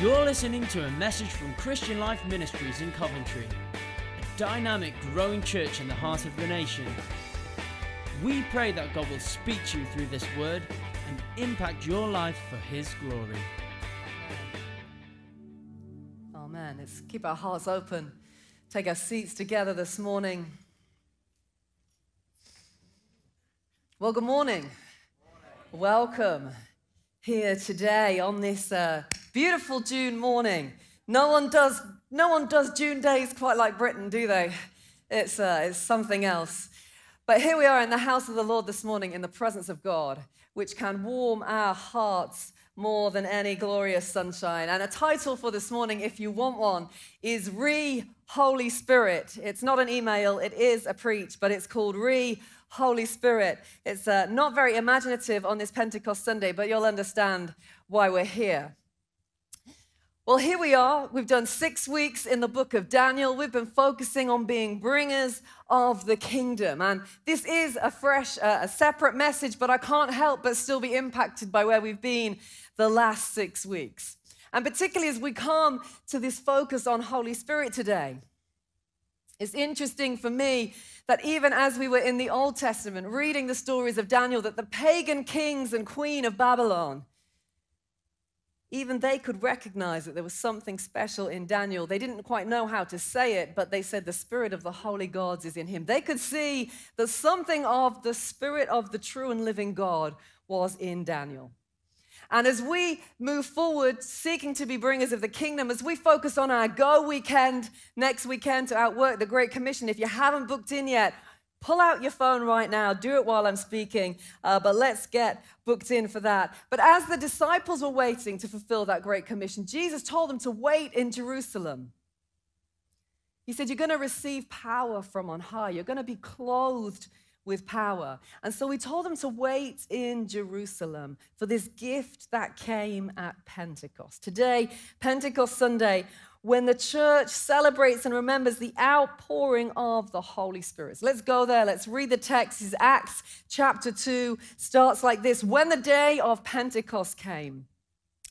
You're listening to a message from Christian Life Ministries in Coventry, a dynamic, growing church in the heart of the nation. We pray that God will speak to you through this word and impact your life for His glory. Amen. Let's keep our hearts open. Take our seats together this morning. Well, good morning. Welcome here today on this uh, beautiful June morning. No one does no one does June days quite like Britain, do they? It's uh, it's something else. But here we are in the house of the Lord this morning in the presence of God, which can warm our hearts more than any glorious sunshine. And a title for this morning, if you want one, is Re Holy Spirit. It's not an email, it is a preach, but it's called Re Holy Spirit. It's uh, not very imaginative on this Pentecost Sunday, but you'll understand why we're here. Well, here we are. We've done six weeks in the book of Daniel. We've been focusing on being bringers of the kingdom. And this is a fresh, uh, a separate message, but I can't help but still be impacted by where we've been the last six weeks. And particularly as we come to this focus on Holy Spirit today. It's interesting for me that even as we were in the Old Testament reading the stories of Daniel, that the pagan kings and queen of Babylon, even they could recognize that there was something special in Daniel. They didn't quite know how to say it, but they said the spirit of the holy gods is in him. They could see that something of the spirit of the true and living God was in Daniel. And as we move forward, seeking to be bringers of the kingdom, as we focus on our Go weekend next weekend to outwork the Great Commission, if you haven't booked in yet, Pull out your phone right now, do it while I'm speaking, uh, but let's get booked in for that. But as the disciples were waiting to fulfill that great commission, Jesus told them to wait in Jerusalem. He said, You're going to receive power from on high, you're going to be clothed with power. And so he told them to wait in Jerusalem for this gift that came at Pentecost. Today, Pentecost Sunday, when the church celebrates and remembers the outpouring of the Holy Spirit. So let's go there. Let's read the text. It's Acts chapter 2 starts like this When the day of Pentecost came,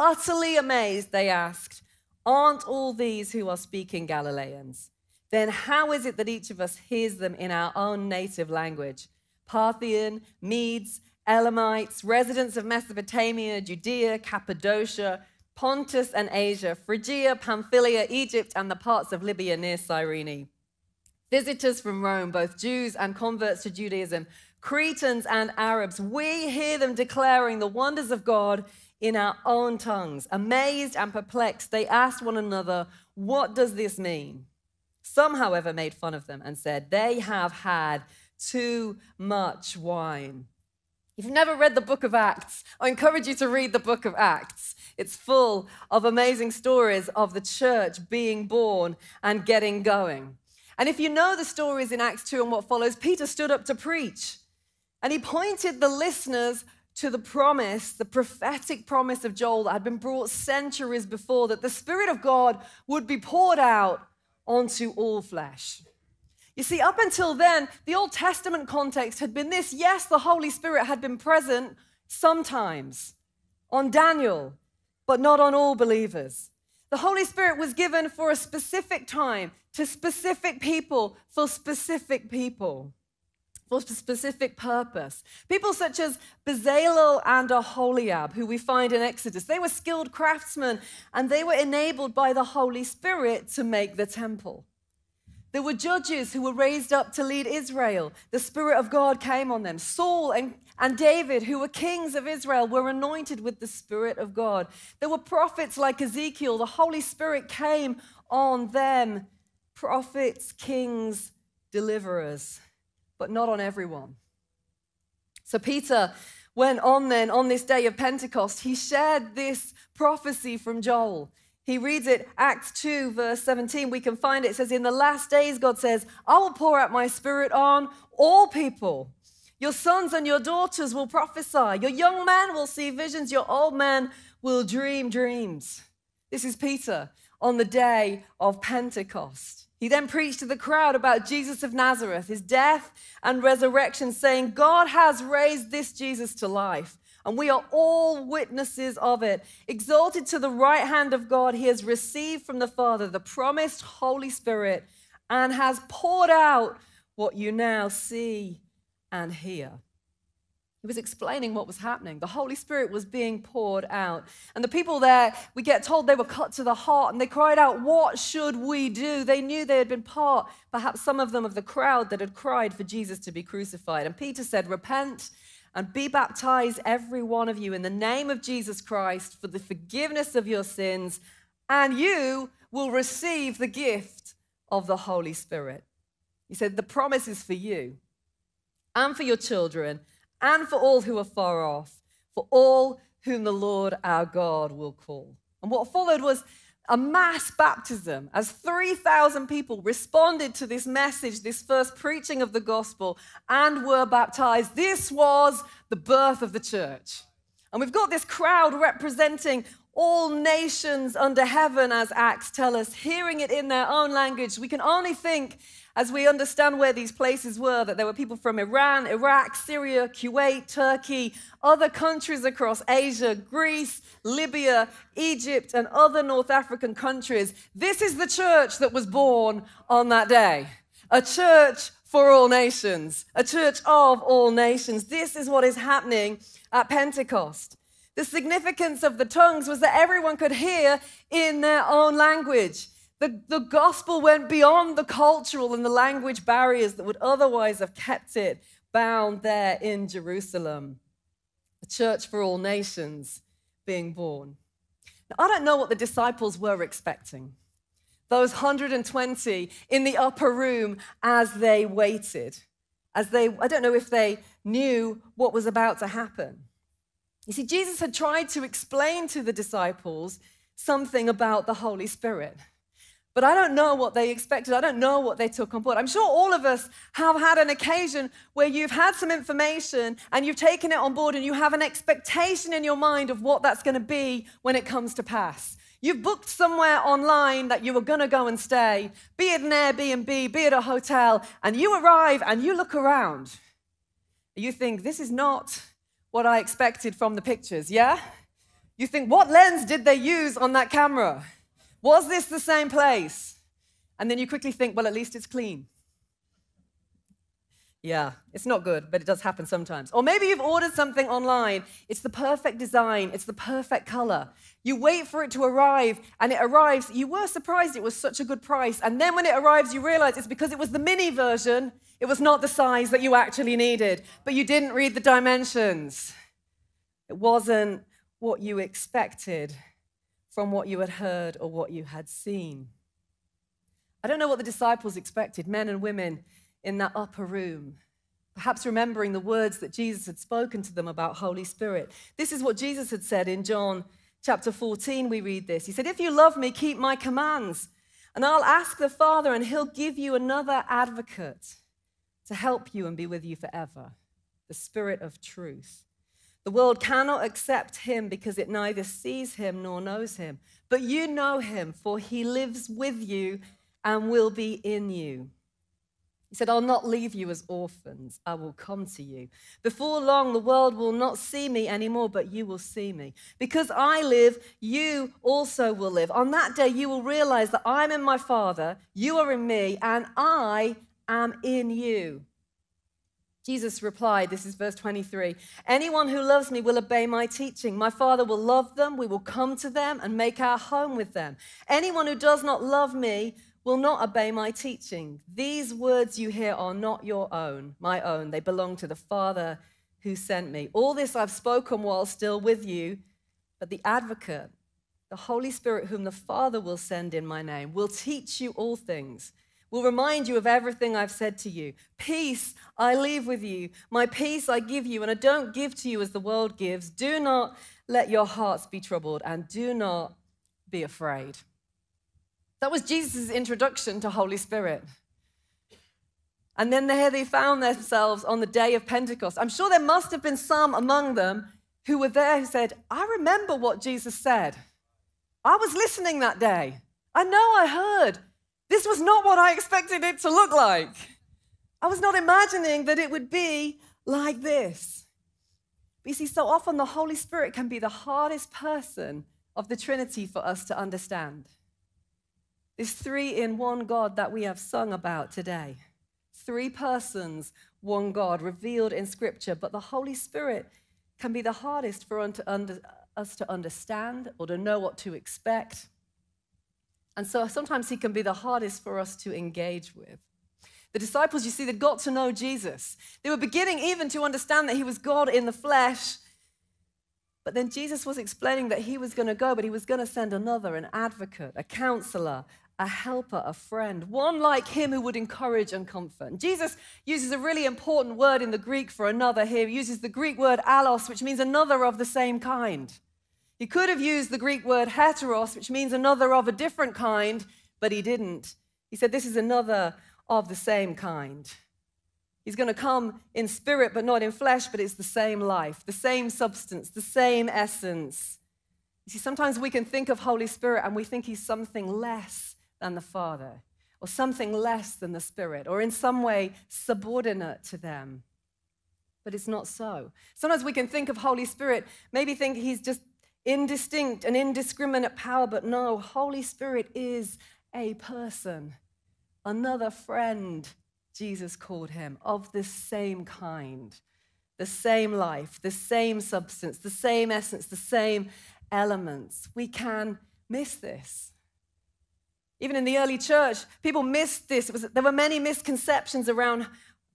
Utterly amazed, they asked, Aren't all these who are speaking Galileans? Then how is it that each of us hears them in our own native language? Parthian, Medes, Elamites, residents of Mesopotamia, Judea, Cappadocia, Pontus and Asia, Phrygia, Pamphylia, Egypt, and the parts of Libya near Cyrene. Visitors from Rome, both Jews and converts to Judaism, Cretans and Arabs, we hear them declaring the wonders of God in our own tongues. Amazed and perplexed, they asked one another, What does this mean? Some, however, made fun of them and said, They have had too much wine. If you've never read the book of Acts, I encourage you to read the book of Acts. It's full of amazing stories of the church being born and getting going. And if you know the stories in Acts 2 and what follows, Peter stood up to preach. And he pointed the listeners to the promise, the prophetic promise of Joel that had been brought centuries before, that the Spirit of God would be poured out onto all flesh. You see, up until then, the Old Testament context had been this yes, the Holy Spirit had been present sometimes on Daniel, but not on all believers. The Holy Spirit was given for a specific time to specific people for specific people for a specific purpose. People such as Bezalel and Aholiab, who we find in Exodus, they were skilled craftsmen and they were enabled by the Holy Spirit to make the temple. There were judges who were raised up to lead Israel. The Spirit of God came on them. Saul and, and David, who were kings of Israel, were anointed with the Spirit of God. There were prophets like Ezekiel. The Holy Spirit came on them. Prophets, kings, deliverers, but not on everyone. So Peter went on then on this day of Pentecost. He shared this prophecy from Joel He reads it, Acts 2, verse 17. We can find it. It says, In the last days, God says, I will pour out my spirit on all people. Your sons and your daughters will prophesy. Your young man will see visions. Your old man will dream dreams. This is Peter on the day of Pentecost. He then preached to the crowd about Jesus of Nazareth, his death and resurrection, saying, God has raised this Jesus to life and we are all witnesses of it. Exalted to the right hand of God, he has received from the Father the promised Holy Spirit and has poured out what you now see and hear. He was explaining what was happening. The Holy Spirit was being poured out. And the people there, we get told they were cut to the heart and they cried out, What should we do? They knew they had been part, perhaps some of them, of the crowd that had cried for Jesus to be crucified. And Peter said, Repent and be baptized, every one of you, in the name of Jesus Christ for the forgiveness of your sins, and you will receive the gift of the Holy Spirit. He said, The promise is for you and for your children and for all who are far off, for all whom the Lord our God will call. And what followed was a mass baptism as 3,000 people responded to this message, this first preaching of the gospel, and were baptized. This was the birth of the church. And we've got this crowd representing all nations under heaven, as Acts tell us, hearing it in their own language. We can only think as we understand where these places were, that there were people from Iran, Iraq, Syria, Kuwait, Turkey, other countries across Asia, Greece, Libya, Egypt, and other North African countries. This is the church that was born on that day. A church for all nations, a church of all nations. This is what is happening at Pentecost. The significance of the tongues was that everyone could hear in their own language. The, the gospel went beyond the cultural and the language barriers that would otherwise have kept it bound there in Jerusalem. A church for all nations being born. Now, I don't know what the disciples were expecting. Those 120 in the upper room as they waited. As they, I don't know if they knew what was about to happen. You see, Jesus had tried to explain to the disciples something about the Holy Spirit. But I don't know what they expected. I don't know what they took on board. I'm sure all of us have had an occasion where you've had some information and you've taken it on board and you have an expectation in your mind of what that's going to be when it comes to pass. You've booked somewhere online that you were going to go and stay, be it an Airbnb, be it a hotel, and you arrive and you look around. You think, this is not what I expected from the pictures, yeah? You think, what lens did they use on that camera? Was this the same place? And then you quickly think, well, at least it's clean. Yeah, it's not good, but it does happen sometimes. Or maybe you've ordered something online. It's the perfect design, it's the perfect color. You wait for it to arrive, and it arrives. You were surprised it was such a good price. And then when it arrives, you realize it's because it was the mini version. It was not the size that you actually needed, but you didn't read the dimensions. It wasn't what you expected from what you had heard or what you had seen. I don't know what the disciples expected, men and women in that upper room, perhaps remembering the words that Jesus had spoken to them about Holy Spirit. This is what Jesus had said in John chapter 14. We read this. He said, If you love me, keep my commands, and I'll ask the Father, and he'll give you another advocate to help you and be with you forever the Spirit of truth. The world cannot accept him because it neither sees him nor knows him. But you know him, for he lives with you and will be in you. He said, I'll not leave you as orphans. I will come to you. Before long, the world will not see me anymore, but you will see me. Because I live, you also will live. On that day, you will realize that I'm in my Father, you are in me, and I am in you. Jesus replied, this is verse 23 Anyone who loves me will obey my teaching. My Father will love them. We will come to them and make our home with them. Anyone who does not love me will not obey my teaching. These words you hear are not your own, my own. They belong to the Father who sent me. All this I've spoken while still with you, but the advocate, the Holy Spirit, whom the Father will send in my name, will teach you all things will remind you of everything I've said to you. Peace I leave with you, my peace I give you, and I don't give to you as the world gives. Do not let your hearts be troubled, and do not be afraid. That was Jesus' introduction to Holy Spirit. And then there they found themselves on the day of Pentecost. I'm sure there must have been some among them who were there who said, I remember what Jesus said. I was listening that day. I know I heard. This was not what I expected it to look like. I was not imagining that it would be like this. But you see, so often the Holy Spirit can be the hardest person of the Trinity for us to understand. This three in one God that we have sung about today. Three persons, one God, revealed in Scripture, but the Holy Spirit can be the hardest for us to understand or to know what to expect. And so sometimes he can be the hardest for us to engage with. The disciples, you see, they got to know Jesus. They were beginning even to understand that he was God in the flesh. But then Jesus was explaining that he was going to go, but he was going to send another, an advocate, a counselor, a helper, a friend, one like him who would encourage and comfort. And Jesus uses a really important word in the Greek for another here. He uses the Greek word allos, which means another of the same kind. He could have used the Greek word heteros, which means another of a different kind, but he didn't. He said, This is another of the same kind. He's going to come in spirit, but not in flesh, but it's the same life, the same substance, the same essence. You see, sometimes we can think of Holy Spirit and we think he's something less than the Father, or something less than the Spirit, or in some way subordinate to them. But it's not so. Sometimes we can think of Holy Spirit, maybe think he's just indistinct and indiscriminate power, but no, Holy Spirit is a person, another friend, Jesus called him, of the same kind, the same life, the same substance, the same essence, the same elements. We can miss this. Even in the early church, people missed this. Was, there were many misconceptions around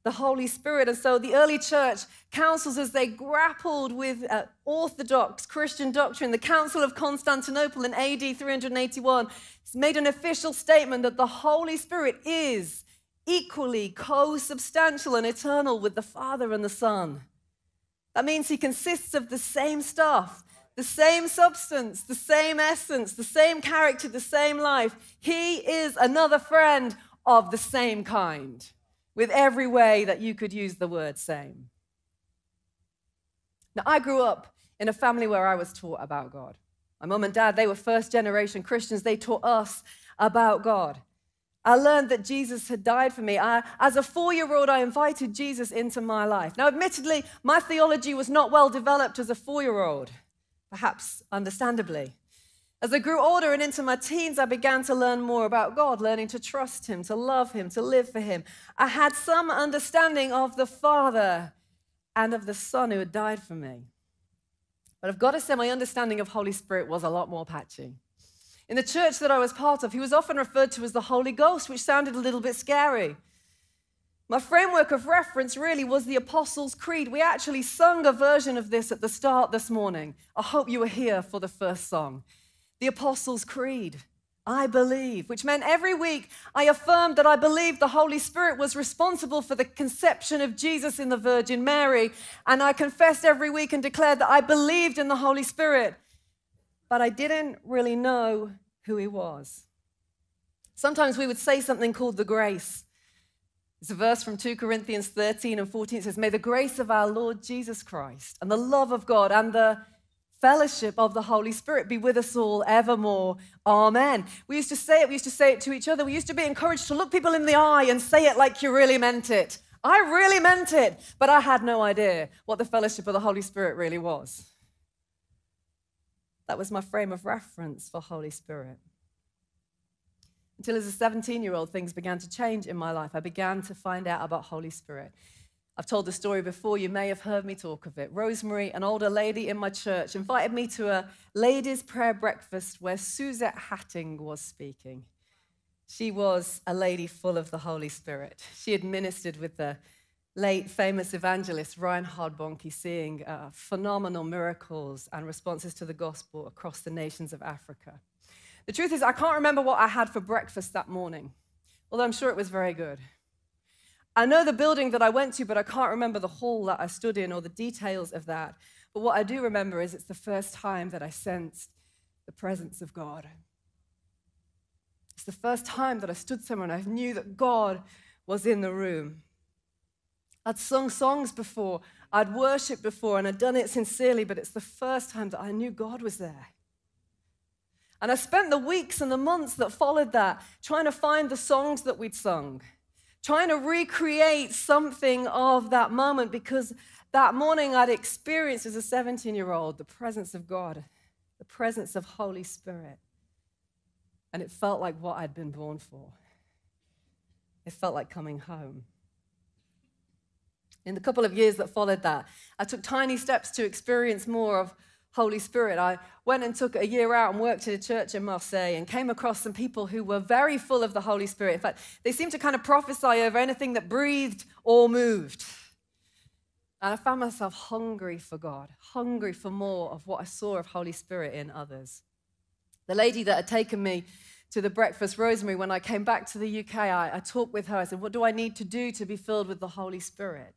the Holy Spirit. And so the early church councils, as they grappled with uh, Orthodox Christian doctrine, the Council of Constantinople in AD 381 made an official statement that the Holy Spirit is equally co substantial and eternal with the Father and the Son. That means he consists of the same stuff, the same substance, the same essence, the same character, the same life. He is another friend of the same kind with every way that you could use the word same. Now, I grew up in a family where I was taught about God. My mom and dad, they were first generation Christians. They taught us about God. I learned that Jesus had died for me. I, as a four year old, I invited Jesus into my life. Now, admittedly, my theology was not well developed as a four year old, perhaps understandably. As I grew older and into my teens, I began to learn more about God, learning to trust Him, to love Him, to live for Him. I had some understanding of the Father and of the Son who had died for me. But I've got to say, my understanding of Holy Spirit was a lot more patchy. In the church that I was part of, he was often referred to as the Holy Ghost, which sounded a little bit scary. My framework of reference really was the Apostles' Creed. We actually sung a version of this at the start this morning. I hope you were here for the first song the Apostles' Creed. I believe, which meant every week I affirmed that I believed the Holy Spirit was responsible for the conception of Jesus in the Virgin Mary. And I confessed every week and declared that I believed in the Holy Spirit, but I didn't really know who he was. Sometimes we would say something called the grace. It's a verse from 2 Corinthians 13 and 14. It says, May the grace of our Lord Jesus Christ and the love of God and the fellowship of the Holy Spirit be with us all evermore. Amen. We used to say it, we used to say it to each other. We used to be encouraged to look people in the eye and say it like you really meant it. I really meant it, but I had no idea what the fellowship of the Holy Spirit really was. That was my frame of reference for Holy Spirit. Until as a 17 year old, things began to change in my life. I began to find out about Holy Spirit. I've told the story before, you may have heard me talk of it. Rosemary, an older lady in my church, invited me to a ladies' prayer breakfast where Suzette Hattingh was speaking. She was a lady full of the Holy Spirit. She had ministered with the late famous evangelist Reinhard Bonnke, seeing uh, phenomenal miracles and responses to the gospel across the nations of Africa. The truth is, I can't remember what I had for breakfast that morning, although I'm sure it was very good. I know the building that I went to, but I can't remember the hall that I stood in or the details of that. But what I do remember is it's the first time that I sensed the presence of God. It's the first time that I stood somewhere and I knew that God was in the room. I'd sung songs before, I'd worshiped before, and I'd done it sincerely, but it's the first time that I knew God was there. And I spent the weeks and the months that followed that trying to find the songs that we'd sung, trying to recreate something of that moment because that morning I'd experienced as a 17 year old the presence of God, the presence of Holy Spirit. And it felt like what I'd been born for. It felt like coming home. In the couple of years that followed that, I took tiny steps to experience more of Holy Spirit. I went and took a year out and worked at a church in Marseille and came across some people who were very full of the Holy Spirit. In fact, they seemed to kind of prophesy over anything that breathed or moved. And I found myself hungry for God, hungry for more of what I saw of Holy Spirit in others. The lady that had taken me to the breakfast Rosemary when I came back to the UK, I, I talked with her. I said, What do I need to do to be filled with the Holy Spirit?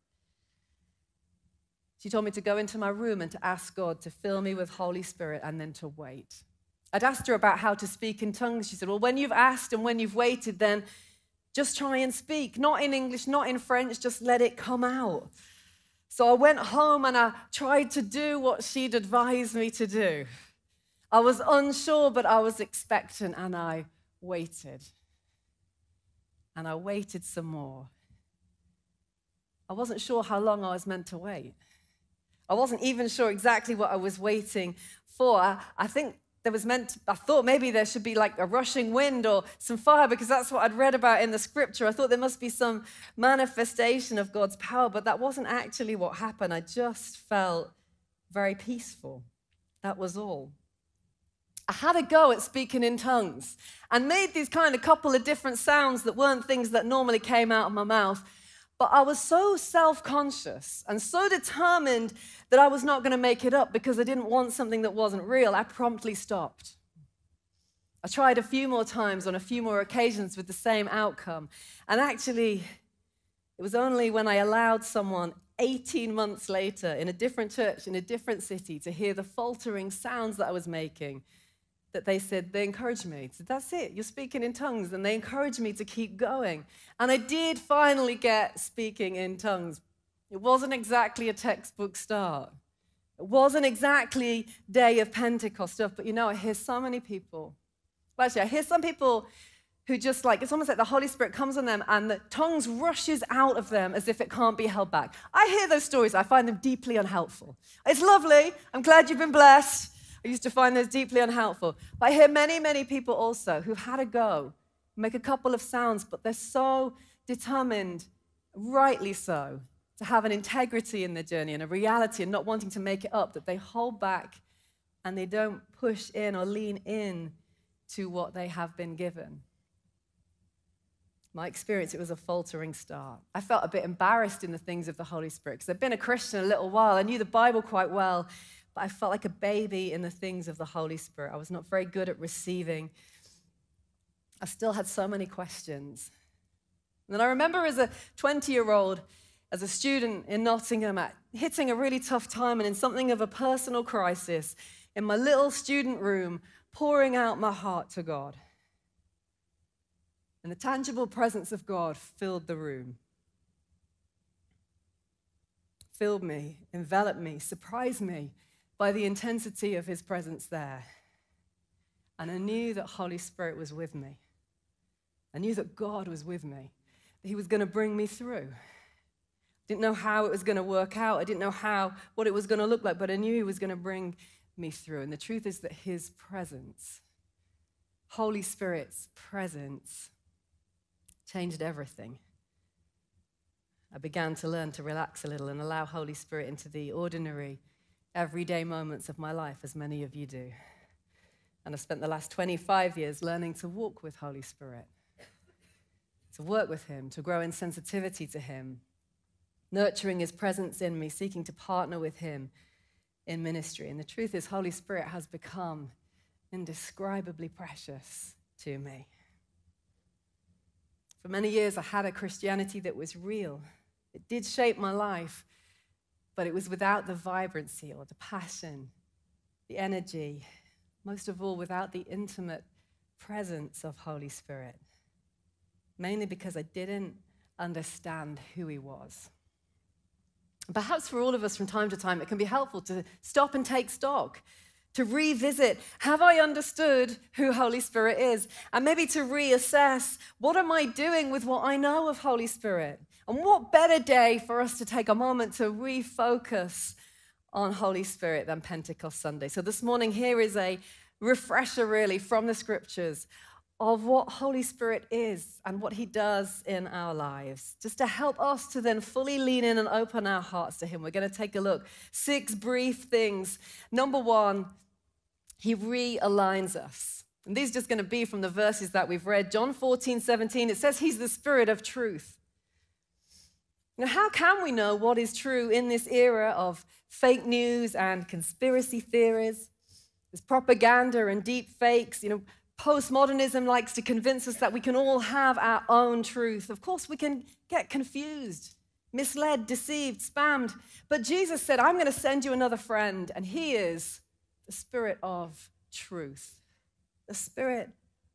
She told me to go into my room and to ask God to fill me with Holy Spirit and then to wait. I'd asked her about how to speak in tongues. She said, Well, when you've asked and when you've waited, then just try and speak. Not in English, not in French, just let it come out. So I went home and I tried to do what she'd advised me to do. I was unsure, but I was expectant and I waited. And I waited some more. I wasn't sure how long I was meant to wait. I wasn't even sure exactly what I was waiting for. I, think there was meant, to, I thought maybe there should be like a rushing wind or some fire because that's what I'd read about in the scripture. I thought there must be some manifestation of God's power, but that wasn't actually what happened. I just felt very peaceful. That was all. I had a go at speaking in tongues and made these kind of couple of different sounds that weren't things that normally came out of my mouth. But I was so self conscious and so determined that I was not going to make it up because I didn't want something that wasn't real. I promptly stopped. I tried a few more times on a few more occasions with the same outcome. And actually, it was only when I allowed someone 18 months later in a different church in a different city to hear the faltering sounds that I was making that they said, they encouraged me. Said, That's it, you're speaking in tongues. And they encouraged me to keep going. And I did finally get speaking in tongues. It wasn't exactly a textbook start. It wasn't exactly day of Pentecost stuff, but you know, I hear so many people. Well, actually, I hear some people who just like, it's almost like the Holy Spirit comes on them and the tongues rushes out of them as if it can't be held back. I hear those stories, I find them deeply unhelpful. It's lovely. I'm glad you've been blessed. I used to find those deeply unhelpful. But I hear many, many people also who've had a go, make a couple of sounds, but they're so determined, rightly so, to have an integrity in their journey and a reality and not wanting to make it up that they hold back and they don't push in or lean in to what they have been given. My experience, it was a faltering start. I felt a bit embarrassed in the things of the Holy Spirit because I'd been a Christian a little while. I knew the Bible quite well, but I felt like a baby in the things of the Holy Spirit. I was not very good at receiving. I still had so many questions. And I remember as a 20 year old, as a student in Nottingham, at hitting a really tough time and in something of a personal crisis, in my little student room, pouring out my heart to God. And the tangible presence of God filled the room. Filled me, enveloped me, surprised me, by the intensity of his presence there. And I knew that Holy Spirit was with me. I knew that God was with me, that he was going to bring me through. I didn't know how it was going to work out. I didn't know how what it was going to look like, but I knew he was going to bring me through. And the truth is that his presence, Holy Spirit's presence, changed everything. I began to learn to relax a little and allow Holy Spirit into the ordinary everyday moments of my life, as many of you do. And I've spent the last 25 years learning to walk with Holy Spirit, to work with Him, to grow in sensitivity to Him, nurturing His presence in me, seeking to partner with Him in ministry. And the truth is, Holy Spirit has become indescribably precious to me. For many years, I had a Christianity that was real. It did shape my life, but it was without the vibrancy or the passion, the energy, most of all, without the intimate presence of Holy Spirit. Mainly because I didn't understand who He was. Perhaps for all of us from time to time, it can be helpful to stop and take stock, to revisit have I understood who Holy Spirit is? And maybe to reassess what am I doing with what I know of Holy Spirit? And what better day for us to take a moment to refocus on Holy Spirit than Pentecost Sunday? So this morning, here is a refresher, really, from the scriptures of what Holy Spirit is and what He does in our lives, just to help us to then fully lean in and open our hearts to Him. We're going to take a look. Six brief things. Number one, He realigns us. And these are just going to be from the verses that we've read. John 14, 17, it says He's the Spirit of truth. Now, how can we know what is true in this era of fake news and conspiracy theories? There's propaganda and deep fakes. You know, Postmodernism likes to convince us that we can all have our own truth. Of course, we can get confused, misled, deceived, spammed. But Jesus said, I'm going to send you another friend, and he is the Spirit of truth. The Spirit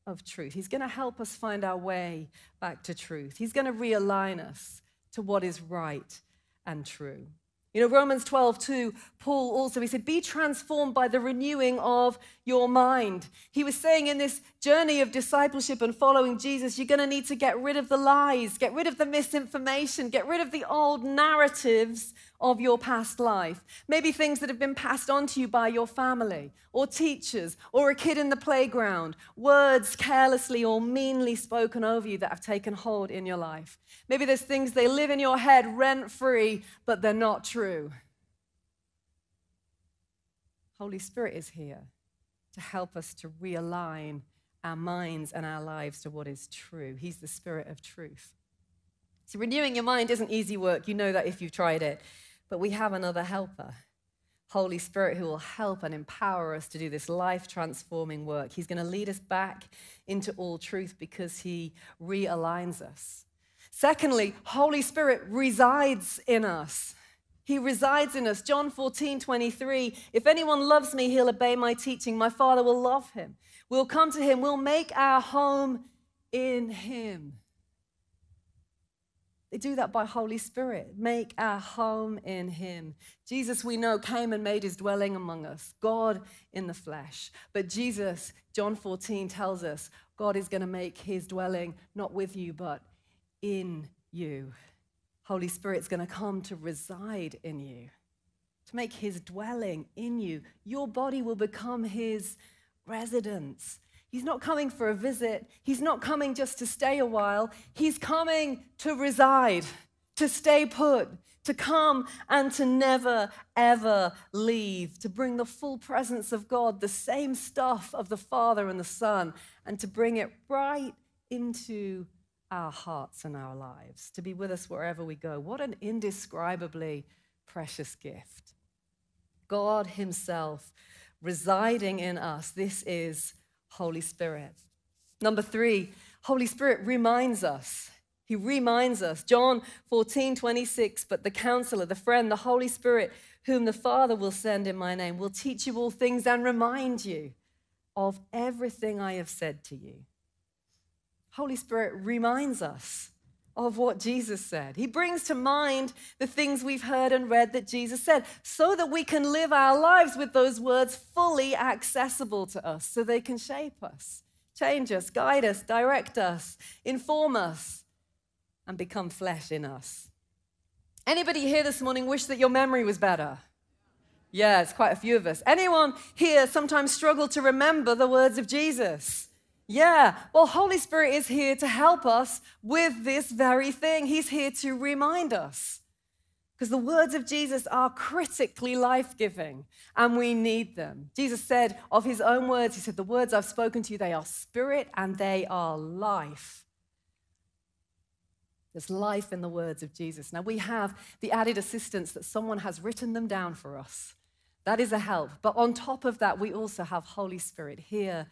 of truth. He's going to help us find our way back to truth. He's going to realign us to what is right and true. You know, Romans 12, 2, Paul also, he said, be transformed by the renewing of your mind. He was saying in this journey of discipleship and following Jesus, you're going to need to get rid of the lies, get rid of the misinformation, get rid of the old narratives of your past life. Maybe things that have been passed on to you by your family or teachers or a kid in the playground, words carelessly or meanly spoken over you that have taken hold in your life. Maybe there's things they live in your head rent free, but they're not true. Holy Spirit is here to help us to realign our minds and our lives to what is true. He's the Spirit of truth. So, renewing your mind isn't easy work. You know that if you've tried it. But we have another helper, Holy Spirit, who will help and empower us to do this life transforming work. He's going to lead us back into all truth because he realigns us. Secondly, Holy Spirit resides in us. He resides in us. John 14, 23. If anyone loves me, he'll obey my teaching. My Father will love him. We'll come to him. We'll make our home in him. They do that by Holy Spirit. Make our home in Him. Jesus, we know, came and made His dwelling among us, God in the flesh. But Jesus, John 14 tells us, God is going to make His dwelling not with you, but in you. Holy Spirit's going to come to reside in you, to make His dwelling in you. Your body will become His residence. He's not coming for a visit. He's not coming just to stay a while. He's coming to reside, to stay put, to come and to never, ever leave, to bring the full presence of God, the same stuff of the Father and the Son, and to bring it right into our hearts and our lives, to be with us wherever we go. What an indescribably precious gift. God Himself residing in us. This is Holy Spirit. Number three, Holy Spirit reminds us. He reminds us. John 14, 26, but the counselor, the friend, the Holy Spirit, whom the Father will send in my name, will teach you all things and remind you of everything I have said to you. Holy Spirit reminds us of what Jesus said. He brings to mind the things we've heard and read that Jesus said so that we can live our lives with those words fully accessible to us so they can shape us, change us, guide us, direct us, inform us, and become flesh in us. Anybody here this morning wish that your memory was better? Yeah, it's quite a few of us. Anyone here sometimes struggle to remember the words of Jesus? Yeah, well, Holy Spirit is here to help us with this very thing. He's here to remind us. Because the words of Jesus are critically life giving and we need them. Jesus said of his own words, He said, The words I've spoken to you, they are spirit and they are life. There's life in the words of Jesus. Now we have the added assistance that someone has written them down for us. That is a help. But on top of that, we also have Holy Spirit here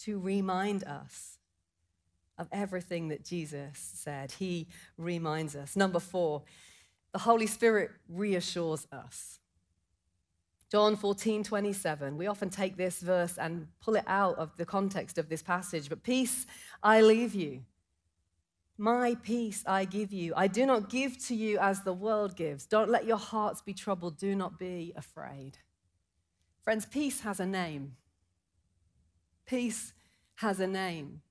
to remind us of everything that Jesus said. He reminds us. Number four, the Holy Spirit reassures us. John 14, 27. We often take this verse and pull it out of the context of this passage. But peace I leave you. My peace I give you. I do not give to you as the world gives. Don't let your hearts be troubled. Do not be afraid. Friends, peace has a name. Peace has a name.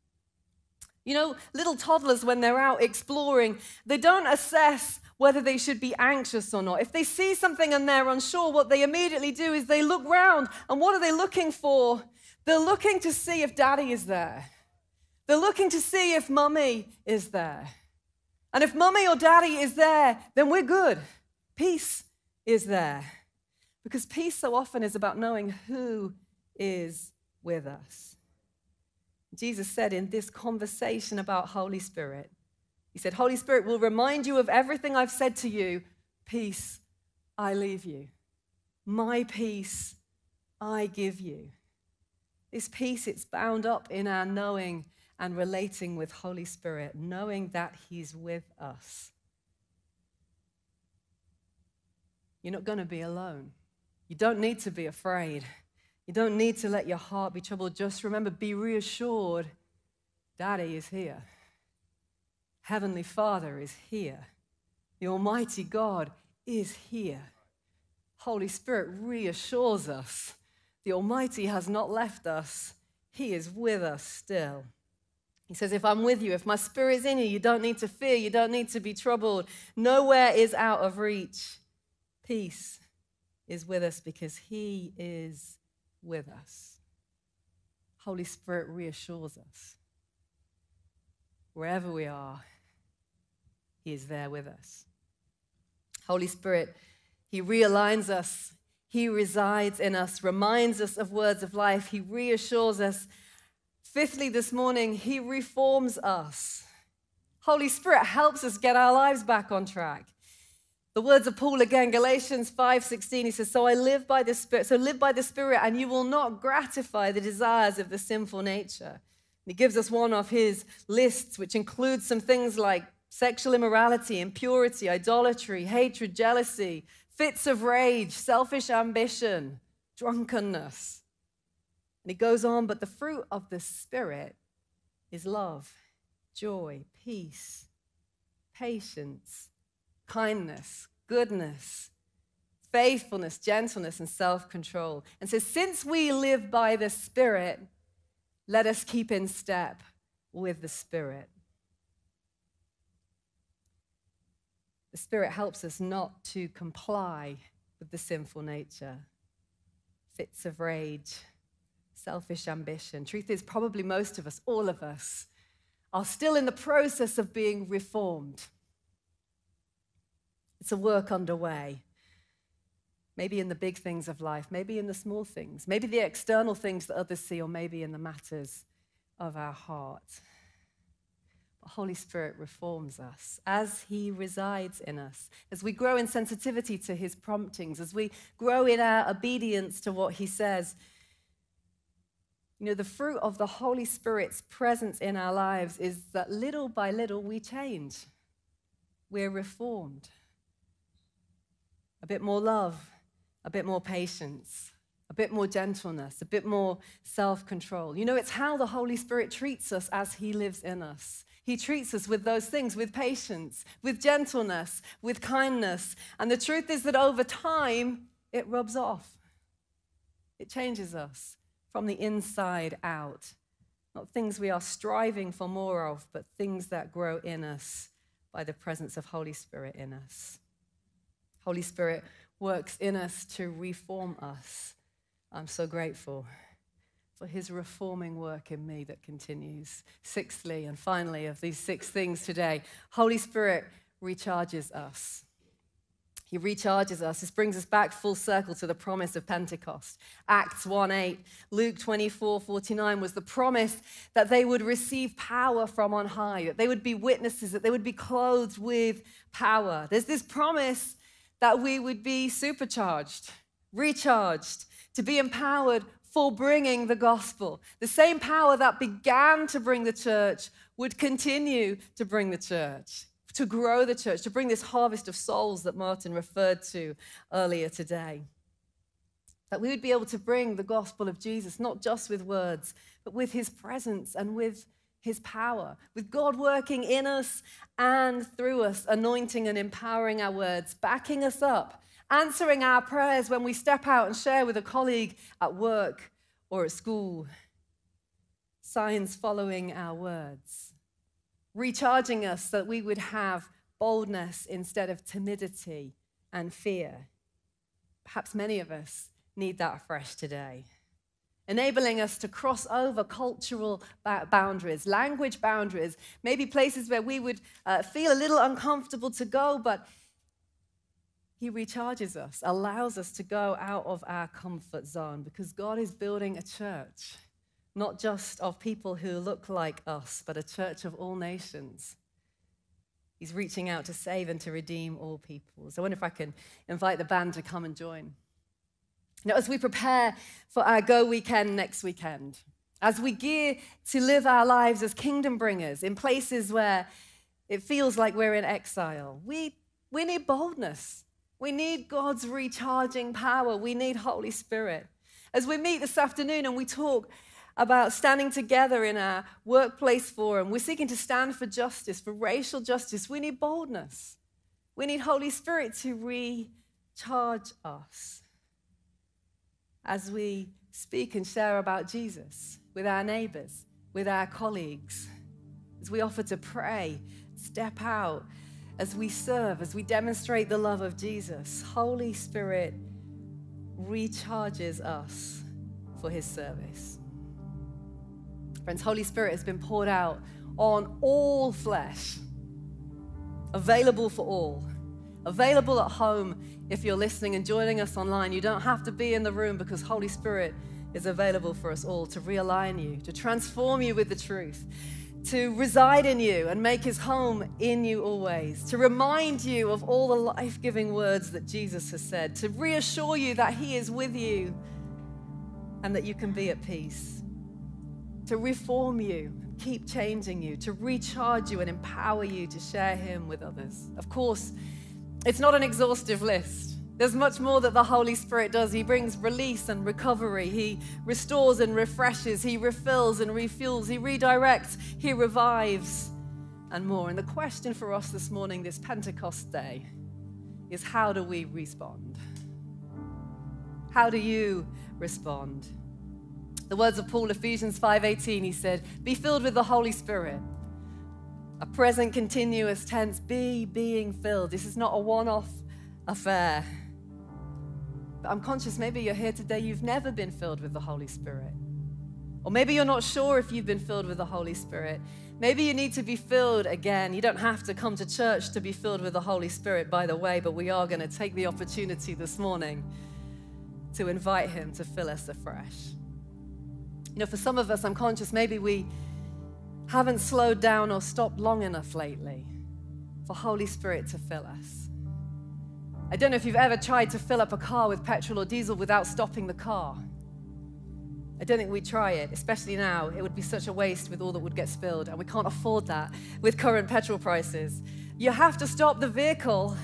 You know, little toddlers, when they're out exploring, they don't assess whether they should be anxious or not. If they see something and they're unsure, what they immediately do is they look round. And what are they looking for? They're looking to see if daddy is there. They're looking to see if mummy is there. And if mummy or daddy is there, then we're good. Peace is there. Because peace so often is about knowing who is with us. Jesus said in this conversation about Holy Spirit, He said, Holy Spirit will remind you of everything I've said to you. Peace I leave you. My peace I give you. This peace, it's bound up in our knowing and relating with Holy Spirit, knowing that He's with us. You're not going to be alone. You don't need to be afraid. You don't need to let your heart be troubled. Just remember, be reassured Daddy is here. Heavenly Father is here. The Almighty God is here. Holy Spirit reassures us. The Almighty has not left us, He is with us still. He says, If I'm with you, if my spirit is in you, you don't need to fear, you don't need to be troubled. Nowhere is out of reach. Peace is with us because He is with us. Holy Spirit reassures us. Wherever we are, He is there with us. Holy Spirit, He realigns us, He resides in us, reminds us of words of life, He reassures us. Fifthly, this morning, He reforms us. Holy Spirit helps us get our lives back on track. The words of Paul again, Galatians 5:16, he says, "So I live by the Spirit, so live by the Spirit, and you will not gratify the desires of the sinful nature." And he gives us one of his lists, which includes some things like sexual immorality, impurity, idolatry, hatred, jealousy, fits of rage, selfish ambition, drunkenness. And he goes on, but the fruit of the Spirit is love, joy, peace, patience kindness, goodness, faithfulness, gentleness, and self control. And so, since we live by the Spirit, let us keep in step with the Spirit. The Spirit helps us not to comply with the sinful nature, fits of rage, selfish ambition. Truth is, probably most of us, all of us, are still in the process of being reformed. It's a work underway. Maybe in the big things of life, maybe in the small things, maybe the external things that others see, or maybe in the matters of our heart. But Holy Spirit reforms us as He resides in us, as we grow in sensitivity to His promptings, as we grow in our obedience to what He says. You know, the fruit of the Holy Spirit's presence in our lives is that little by little we change. We're reformed a bit more love, a bit more patience, a bit more gentleness, a bit more self control. You know, it's how the Holy Spirit treats us as He lives in us. He treats us with those things, with patience, with gentleness, with kindness. And the truth is that over time, it rubs off. It changes us from the inside out. Not things we are striving for more of, but things that grow in us by the presence of Holy Spirit in us. Holy Spirit works in us to reform us. I'm so grateful for his reforming work in me that continues. Sixthly, and finally, of these six things today, Holy Spirit recharges us. He recharges us. This brings us back full circle to the promise of Pentecost. Acts 1 8, Luke 24 49 was the promise that they would receive power from on high, that they would be witnesses, that they would be clothed with power. There's this promise that we would be supercharged, recharged, to be empowered for bringing the gospel. The same power that began to bring the church would continue to bring the church, to grow the church, to bring this harvest of souls that Martin referred to earlier today. That we would be able to bring the gospel of Jesus, not just with words, but with his presence and with his power, with God working in us and through us, anointing and empowering our words, backing us up, answering our prayers when we step out and share with a colleague at work or at school. Signs following our words, recharging us so that we would have boldness instead of timidity and fear. Perhaps many of us need that afresh today. Enabling us to cross over cultural boundaries, language boundaries, maybe places where we would uh, feel a little uncomfortable to go, but He recharges us, allows us to go out of our comfort zone because God is building a church, not just of people who look like us, but a church of all nations. He's reaching out to save and to redeem all peoples. I wonder if I can invite the band to come and join. Now, as we prepare for our Go weekend next weekend, as we gear to live our lives as kingdom bringers in places where it feels like we're in exile, we, we need boldness. We need God's recharging power. We need Holy Spirit. As we meet this afternoon and we talk about standing together in our workplace forum, we're seeking to stand for justice, for racial justice. We need boldness. We need Holy Spirit to recharge us as we speak and share about Jesus with our neighbors, with our colleagues, as we offer to pray, step out, as we serve, as we demonstrate the love of Jesus. Holy Spirit recharges us for his service. Friends, Holy Spirit has been poured out on all flesh, available for all, available at home if you're listening and joining us online, you don't have to be in the room because Holy Spirit is available for us all to realign you, to transform you with the truth, to reside in you and make his home in you always, to remind you of all the life giving words that Jesus has said, to reassure you that he is with you and that you can be at peace, to reform you, keep changing you, to recharge you and empower you to share him with others. Of course, it's not an exhaustive list. There's much more that the Holy Spirit does. He brings release and recovery. He restores and refreshes. He refills and refuels. He redirects. He revives and more. And the question for us this morning, this Pentecost day, is how do we respond? How do you respond? The words of Paul, Ephesians 5:18, he said, "Be filled with the Holy Spirit." A present continuous tense, be being filled. This is not a one off affair. But I'm conscious maybe you're here today, you've never been filled with the Holy Spirit. Or maybe you're not sure if you've been filled with the Holy Spirit. Maybe you need to be filled again. You don't have to come to church to be filled with the Holy Spirit, by the way, but we are going to take the opportunity this morning to invite Him to fill us afresh. You know, for some of us, I'm conscious maybe we haven't slowed down or stopped long enough lately for Holy Spirit to fill us. I don't know if you've ever tried to fill up a car with petrol or diesel without stopping the car. I don't think we'd try it, especially now. It would be such a waste with all that would get spilled, and we can't afford that with current petrol prices. You have to stop the vehicle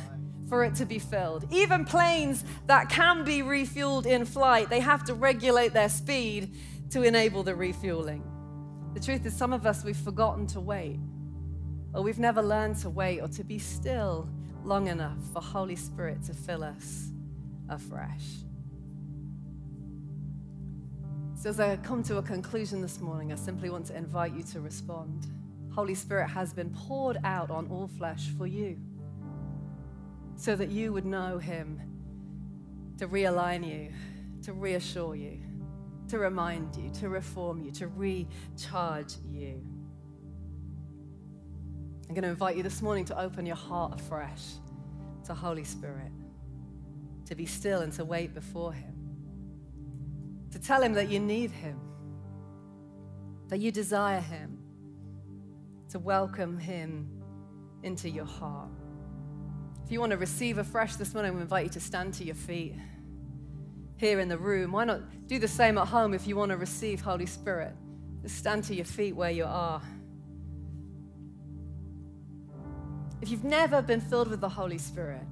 for it to be filled. Even planes that can be refueled in flight, they have to regulate their speed to enable the refueling. The truth is, some of us, we've forgotten to wait, or we've never learned to wait or to be still long enough for Holy Spirit to fill us afresh. So, as I come to a conclusion this morning, I simply want to invite you to respond. Holy Spirit has been poured out on all flesh for you so that you would know Him, to realign you, to reassure you to remind you, to reform you, to recharge you. I'm going to invite you this morning to open your heart afresh to Holy Spirit, to be still and to wait before Him, to tell Him that you need Him, that you desire Him, to welcome Him into your heart. If you want to receive afresh this morning, we invite you to stand to your feet here in the room. Why not do the same at home if you want to receive Holy Spirit? Just stand to your feet where you are. If you've never been filled with the Holy Spirit,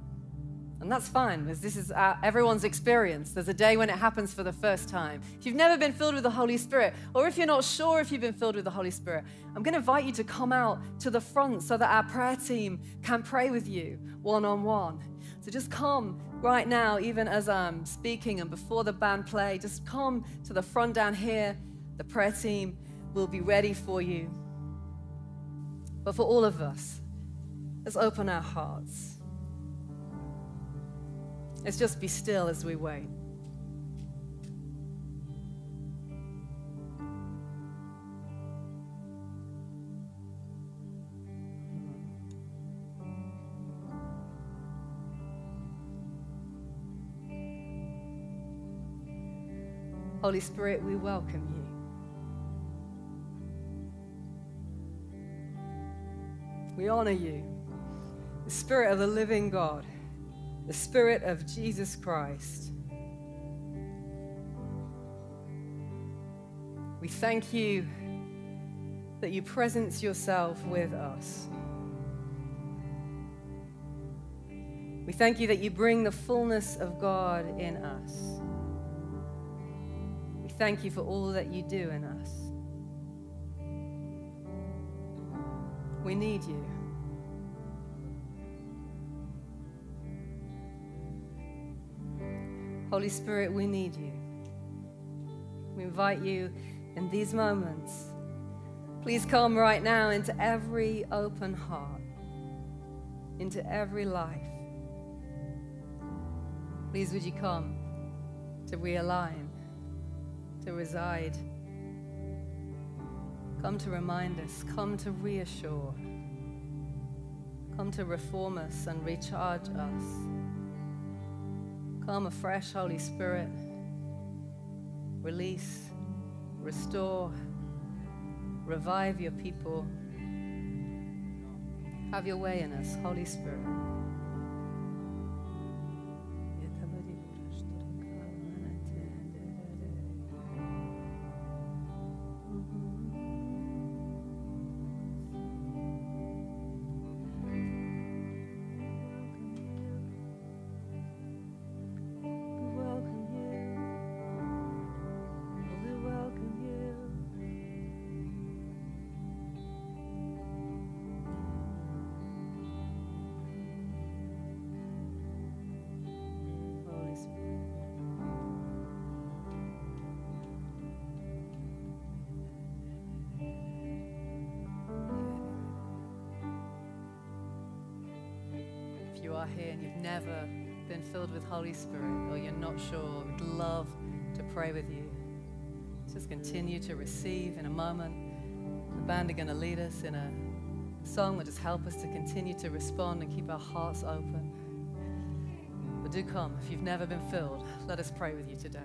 And that's fine, because this is uh, everyone's experience. There's a day when it happens for the first time. If you've never been filled with the Holy Spirit, or if you're not sure if you've been filled with the Holy Spirit, I'm going to invite you to come out to the front so that our prayer team can pray with you one on one. So just come right now, even as I'm speaking and before the band play, just come to the front down here. The prayer team will be ready for you. But for all of us, let's open our hearts. Let's just be still as we wait. Holy Spirit, we welcome you. We honor you, the Spirit of the living God the Spirit of Jesus Christ. We thank you that you presence yourself with us. We thank you that you bring the fullness of God in us. Thank you for all that you do in us. We need you. Holy Spirit, we need you. We invite you in these moments. Please come right now into every open heart, into every life. Please, would you come to realign, to reside? Come to remind us, come to reassure, come to reform us and recharge us. Come afresh, Holy Spirit. Release, restore, revive your people. Have your way in us, Holy Spirit. Are here and you've never been filled with Holy Spirit or you're not sure, we'd love to pray with you. Just continue to receive in a moment. The band are going to lead us in a song that just help us to continue to respond and keep our hearts open. But do come. If you've never been filled, let us pray with you today.